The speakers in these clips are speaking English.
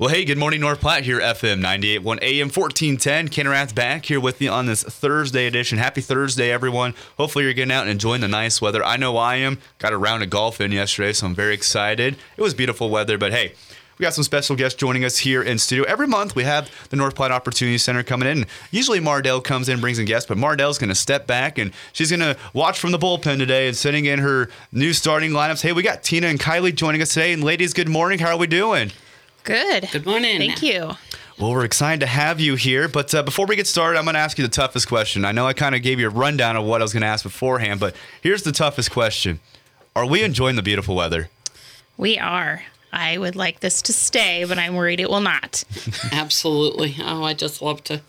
Well, hey, good morning, North Platte here, FM 98.1 AM 1410. Ken back here with you on this Thursday edition. Happy Thursday, everyone. Hopefully, you're getting out and enjoying the nice weather. I know I am. Got a round of golf in yesterday, so I'm very excited. It was beautiful weather, but hey, we got some special guests joining us here in studio. Every month we have the North Platte Opportunity Center coming in. Usually Mardell comes in, brings in guests, but Mardell's going to step back and she's going to watch from the bullpen today and sitting in her new starting lineups. Hey, we got Tina and Kylie joining us today. And ladies, good morning. How are we doing? Good. Good morning. Thank you. Well, we're excited to have you here. But uh, before we get started, I'm going to ask you the toughest question. I know I kind of gave you a rundown of what I was going to ask beforehand, but here's the toughest question Are we enjoying the beautiful weather? We are. I would like this to stay, but I'm worried it will not. Absolutely. Oh, I just love to.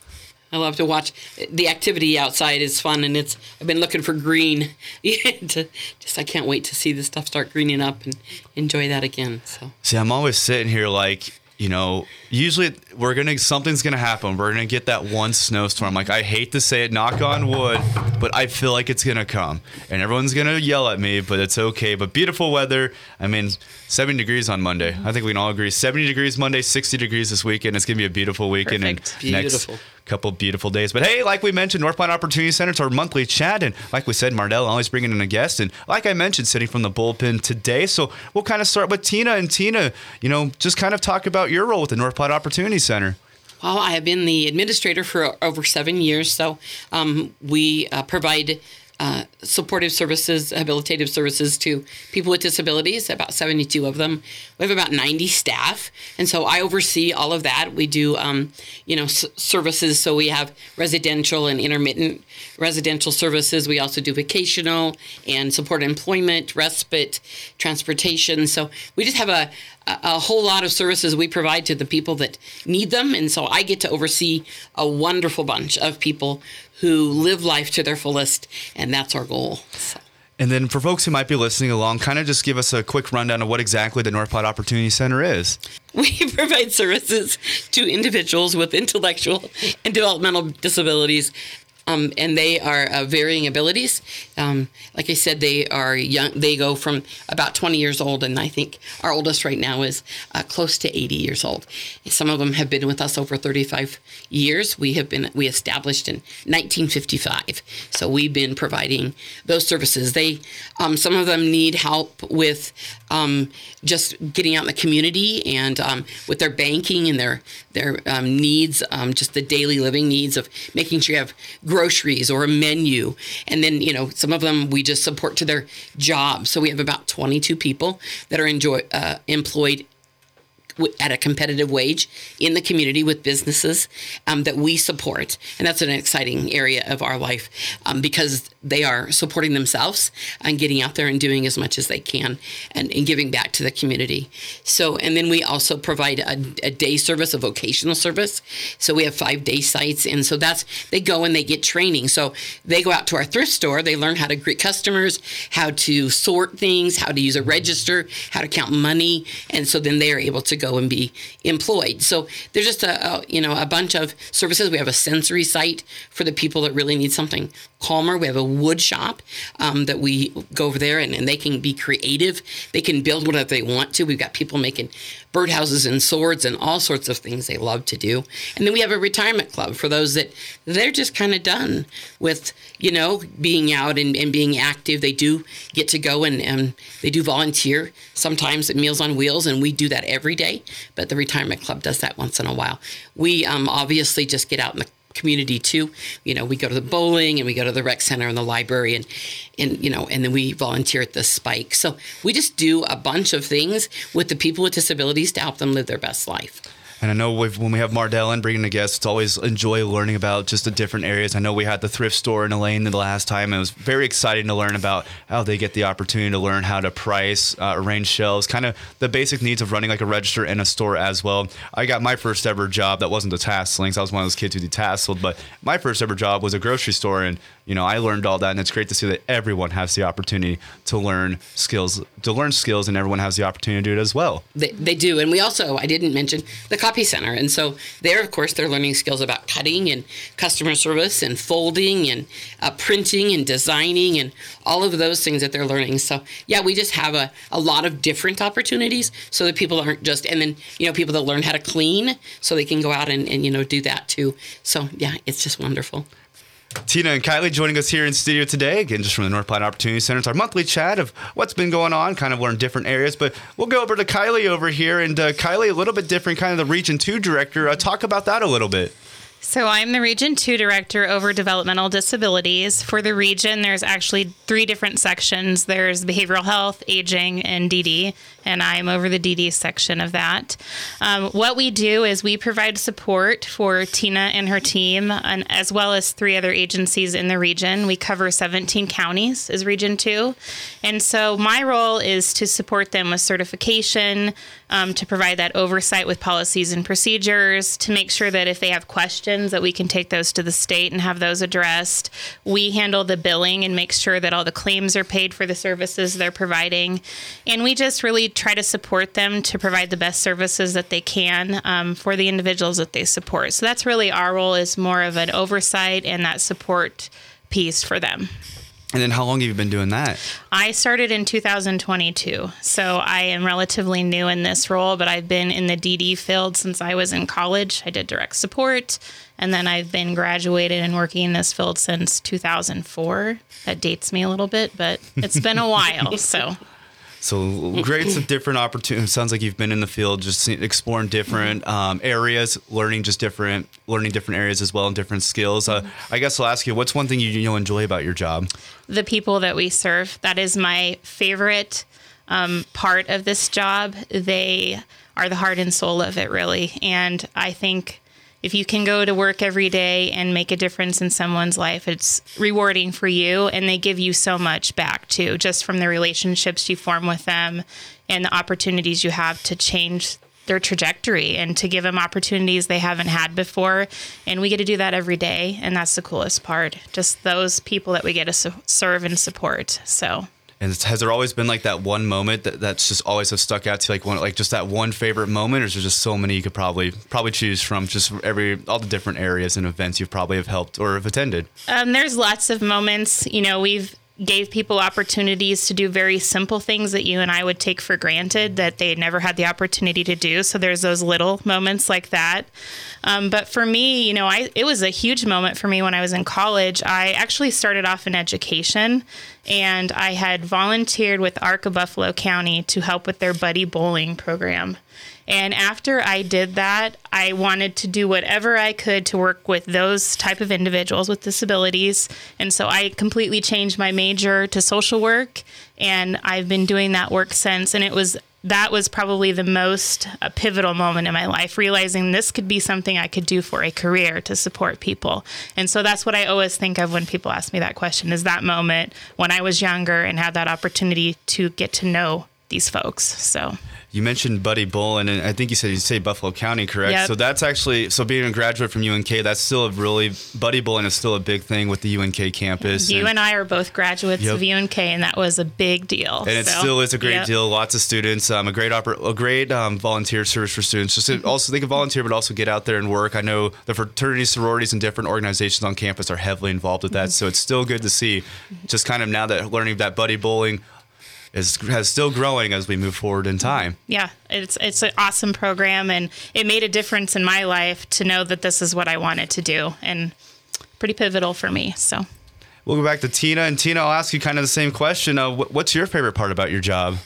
I love to watch the activity outside is fun, and it's. I've been looking for green. to, uh, just I can't wait to see the stuff start greening up and enjoy that again. So. See, I'm always sitting here like, you know, usually we're gonna something's gonna happen. We're gonna get that one snowstorm. Like I hate to say it, knock on wood, but I feel like it's gonna come, and everyone's gonna yell at me, but it's okay. But beautiful weather. I mean, 70 degrees on Monday. I think we can all agree. 70 degrees Monday, 60 degrees this weekend. It's gonna be a beautiful weekend Perfect. and Beautiful. next couple beautiful days. But hey, like we mentioned, North Platte Opportunity Center, it's our monthly chat. And like we said, Mardell always bringing in a guest. And like I mentioned, sitting from the bullpen today. So we'll kind of start with Tina. And Tina, you know, just kind of talk about your role with the North Platte Opportunity Center. Well, I have been the administrator for over seven years. So um, we uh, provide uh, supportive services, habilitative services to people with disabilities, about 72 of them. We have about 90 staff. And so I oversee all of that. We do, um, you know, s- services. So we have residential and intermittent residential services. We also do vocational and support employment, respite, transportation. So we just have a, a whole lot of services we provide to the people that need them. And so I get to oversee a wonderful bunch of people who live life to their fullest. And that's our goal. So. And then for folks who might be listening along, kind of just give us a quick rundown of what exactly the North Platte Opportunity Center is. We provide services to individuals with intellectual and developmental disabilities. Um, and they are uh, varying abilities. Um, like I said, they are young. They go from about 20 years old, and I think our oldest right now is uh, close to 80 years old. Some of them have been with us over 35 years. We have been we established in 1955, so we've been providing those services. They um, some of them need help with um, just getting out in the community and um, with their banking and their their um, needs, um, just the daily living needs of making sure you have groceries or a menu. And then you know some of them we just support to their jobs. So we have about 22 people that are enjoy uh, employed at a competitive wage in the community with businesses um, that we support. And that's an exciting area of our life um, because they are supporting themselves and getting out there and doing as much as they can and, and giving back to the community. So, and then we also provide a, a day service, a vocational service. So we have five day sites. And so that's, they go and they get training. So they go out to our thrift store, they learn how to greet customers, how to sort things, how to use a register, how to count money. And so then they are able to go and be employed. So there's just a, a you know a bunch of services. We have a sensory site for the people that really need something calmer. We have a wood shop um, that we go over there and, and they can be creative. They can build whatever they want to. We've got people making birdhouses and swords and all sorts of things they love to do. And then we have a retirement club for those that they're just kind of done with, you know, being out and, and being active. They do get to go and, and they do volunteer sometimes at Meals on Wheels, and we do that every day. But the retirement club does that once in a while. We um, obviously just get out in the community too. You know, we go to the bowling and we go to the rec center and the library and and you know, and then we volunteer at the Spike. So we just do a bunch of things with the people with disabilities to help them live their best life. And I know when we have Mardell and bringing a guest, it's always enjoy learning about just the different areas. I know we had the thrift store in Elaine the last time. It was very exciting to learn about how they get the opportunity to learn how to price, uh, arrange shelves, kind of the basic needs of running like a register in a store as well. I got my first ever job that wasn't tasseling. So I was one of those kids who detasseled, but my first ever job was a grocery store, and you know I learned all that, and it's great to see that everyone has the opportunity to learn skills, to learn skills, and everyone has the opportunity to do it as well. They, they do. And we also, I didn't mention, the copy center. And so there, of course, they're learning skills about cutting and customer service and folding and uh, printing and designing and all of those things that they're learning. So yeah, we just have a, a lot of different opportunities so that people aren't just, and then, you know, people that learn how to clean so they can go out and, and you know, do that too. So yeah, it's just wonderful. Tina and Kylie joining us here in studio today, again, just from the North Platte Opportunity Center. It's our monthly chat of what's been going on, kind of learn different areas. But we'll go over to Kylie over here. And uh, Kylie, a little bit different, kind of the Region 2 director. Uh, talk about that a little bit. So I'm the Region 2 Director over Developmental Disabilities. For the region, there's actually three different sections. There's behavioral health, aging, and DD, and I'm over the DD section of that. Um, what we do is we provide support for Tina and her team, and as well as three other agencies in the region. We cover 17 counties as Region 2. And so my role is to support them with certification, um, to provide that oversight with policies and procedures, to make sure that if they have questions, that we can take those to the state and have those addressed. We handle the billing and make sure that all the claims are paid for the services they're providing, and we just really try to support them to provide the best services that they can um, for the individuals that they support. So that's really our role is more of an oversight and that support piece for them. And then how long have you been doing that? I started in 2022. So I am relatively new in this role, but I've been in the DD field since I was in college. I did direct support, and then I've been graduated and working in this field since 2004. That dates me a little bit, but it's been a while. So So great, some different opportunities. Sounds like you've been in the field, just exploring different um, areas, learning just different, learning different areas as well, and different skills. Uh, I guess I'll ask you, what's one thing you, you know enjoy about your job? the people that we serve. That is my favorite um, part of this job. They are the heart and soul of it, really. And I think if you can go to work every day and make a difference in someone's life, it's rewarding for you. And they give you so much back too, just from the relationships you form with them and the opportunities you have to change their trajectory and to give them opportunities they haven't had before. And we get to do that every day. And that's the coolest part. Just those people that we get to serve and support. So. And has there always been like that one moment that, that's just always have stuck out to like one, like just that one favorite moment, or is there just so many you could probably probably choose from, just every all the different areas and events you've probably have helped or have attended? Um, there's lots of moments. You know, we've gave people opportunities to do very simple things that you and I would take for granted that they never had the opportunity to do. So there's those little moments like that. Um, but for me, you know, I it was a huge moment for me when I was in college. I actually started off in education, and I had volunteered with ARC of Buffalo County to help with their buddy bowling program. And after I did that, I wanted to do whatever I could to work with those type of individuals with disabilities. And so I completely changed my major to social work and I've been doing that work since and it was that was probably the most uh, pivotal moment in my life realizing this could be something I could do for a career to support people. And so that's what I always think of when people ask me that question is that moment when I was younger and had that opportunity to get to know these folks. So You mentioned Buddy Bull, and I think you said you say Buffalo County, correct? Yep. So that's actually so being a graduate from UNK, that's still a really Buddy Bowling is still a big thing with the UNK campus. You and I are both graduates Yep. of UNK, and that was a big deal. and it So, still is a great yep. deal. Lots of students, um, a great oper- a great um, volunteer service for students. Just to also they can volunteer, but also get out there and work. I know the fraternities, sororities, and different organizations on campus are heavily involved with that. So it's still good to see. Just kind of now that learning that buddy bowling is has still growing as we move forward in time. Yeah, it's it's an awesome program, and it made a difference in my life to know that this is what I wanted to do, and pretty pivotal for me. So. We'll go back to Tina, and Tina, I'll ask you kind of the same question. Uh, what's your favorite part about your job?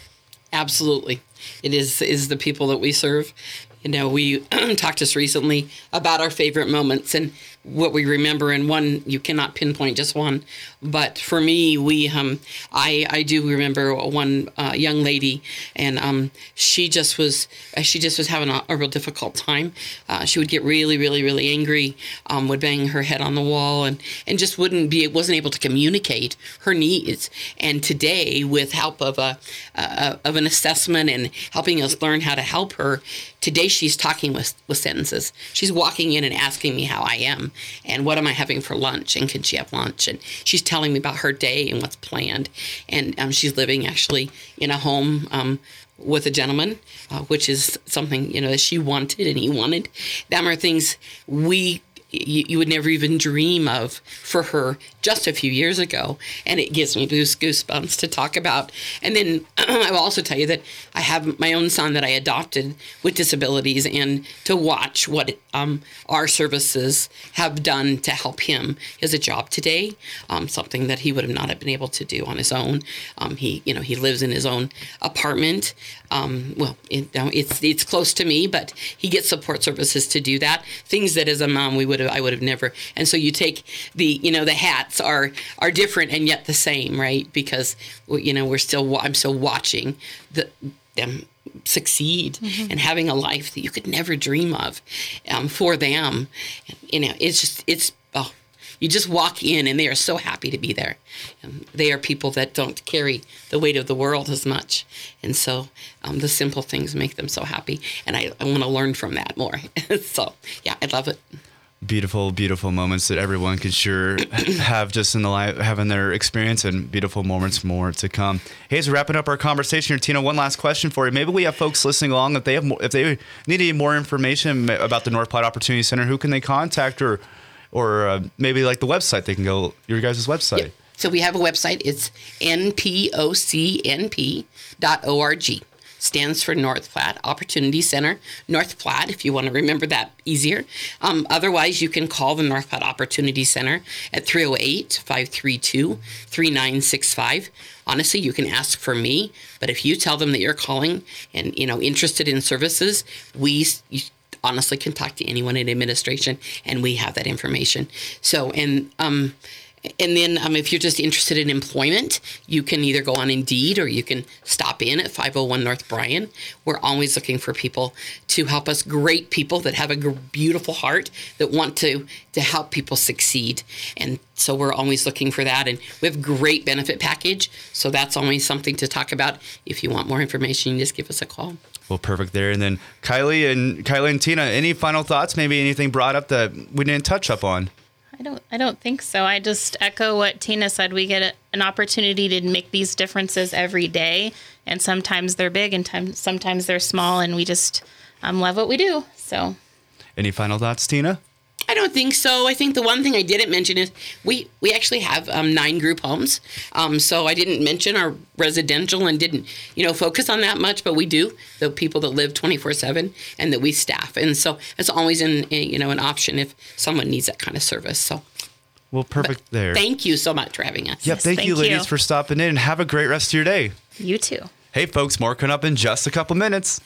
Absolutely. It is is the people that we serve. You know, we talked just recently about our favorite moments and what we remember and one you cannot pinpoint just one. But for me we um i i do remember one uh, young lady and um she just was uh, she just was having a, a real difficult time. Uh, she would get really really really angry um, would bang her head on the wall and and just wouldn't be wasn't able to communicate her needs. And today with help of a uh, of an assessment and helping us learn how to help her today she's talking with with sentences she's walking in and asking me how i am and what am I having for lunch, and can she have lunch? And she's telling me about her day and what's planned, and um, she's living actually in a home um, with a gentleman, uh, which is something you know that she wanted and he wanted. Them are things we you, you would never even dream of for her just a few years ago. And it gives me goosebumps to talk about. And then I will also tell you that I have my own son that I adopted with disabilities, and to watch what um, our services have done to help him is a job today, um, something that he would have not have been able to do on his own. Um, he, you know, he lives in his own apartment. Um, well, it, it's it's close to me, but he gets support services to do that. Things that as a mom we would have I would have never. And so you take the you know the hats are are different and yet the same, right? Because you know we're still I'm still watching the them succeed mm-hmm. and having a life that you could never dream of um, for them. You know, it's just it's oh, you just walk in and they are so happy to be there. Um, they are people that don't carry the weight of the world as much, and so um, the simple things make them so happy. And I, I want to learn from that more. so yeah, I love it beautiful, beautiful moments that everyone could sure have just in the life, having their experience and beautiful moments more to come. Hey, so wrapping up our conversation here, Tina, one last question for you. Maybe we have folks listening along if they have more, if they need any more information about the North Platte Opportunity Center, who can they contact or, or uh, maybe like the website, they can go your guys' website. Yep. So we have a website. It's npocnp.org stands for North Platte Opportunity Center. North Platte, if you want to remember that easier. Um, otherwise, you can call the North Platte Opportunity Center at 308 532 3965. Honestly, you can ask for me, but if you tell them that you're calling and you know interested in services, we honestly can talk to anyone in administration and we have that information. So, and um, and then um, if you're just interested in employment, you can either go on Indeed or you can stop in at 501 North Bryan. We're always looking for people to help us, great people that have a beautiful heart that want to, to help people succeed. And so we're always looking for that. And we have great benefit package. So that's always something to talk about. If you want more information, you just give us a call. Well, perfect there. And then Kylie and Kylie and Tina, any final thoughts? Maybe anything brought up that we didn't touch up on? I don't. I don't think so. I just echo what Tina said. We get a, an opportunity to make these differences every day, and sometimes they're big, and time, sometimes they're small, and we just um, love what we do. So, any final thoughts, Tina? I don't think so. I think the one thing I didn't mention is we we actually have um, nine group homes. Um, so I didn't mention our residential and didn't you know focus on that much, but we do the people that live twenty four seven and that we staff, and so it's always an you know an option if someone needs that kind of service. So. Well, perfect but there. Thank you so much for having us. Yep, yes, thank, thank you, ladies, you. for stopping in. and Have a great rest of your day. You too. Hey, folks, more coming up in just a couple minutes.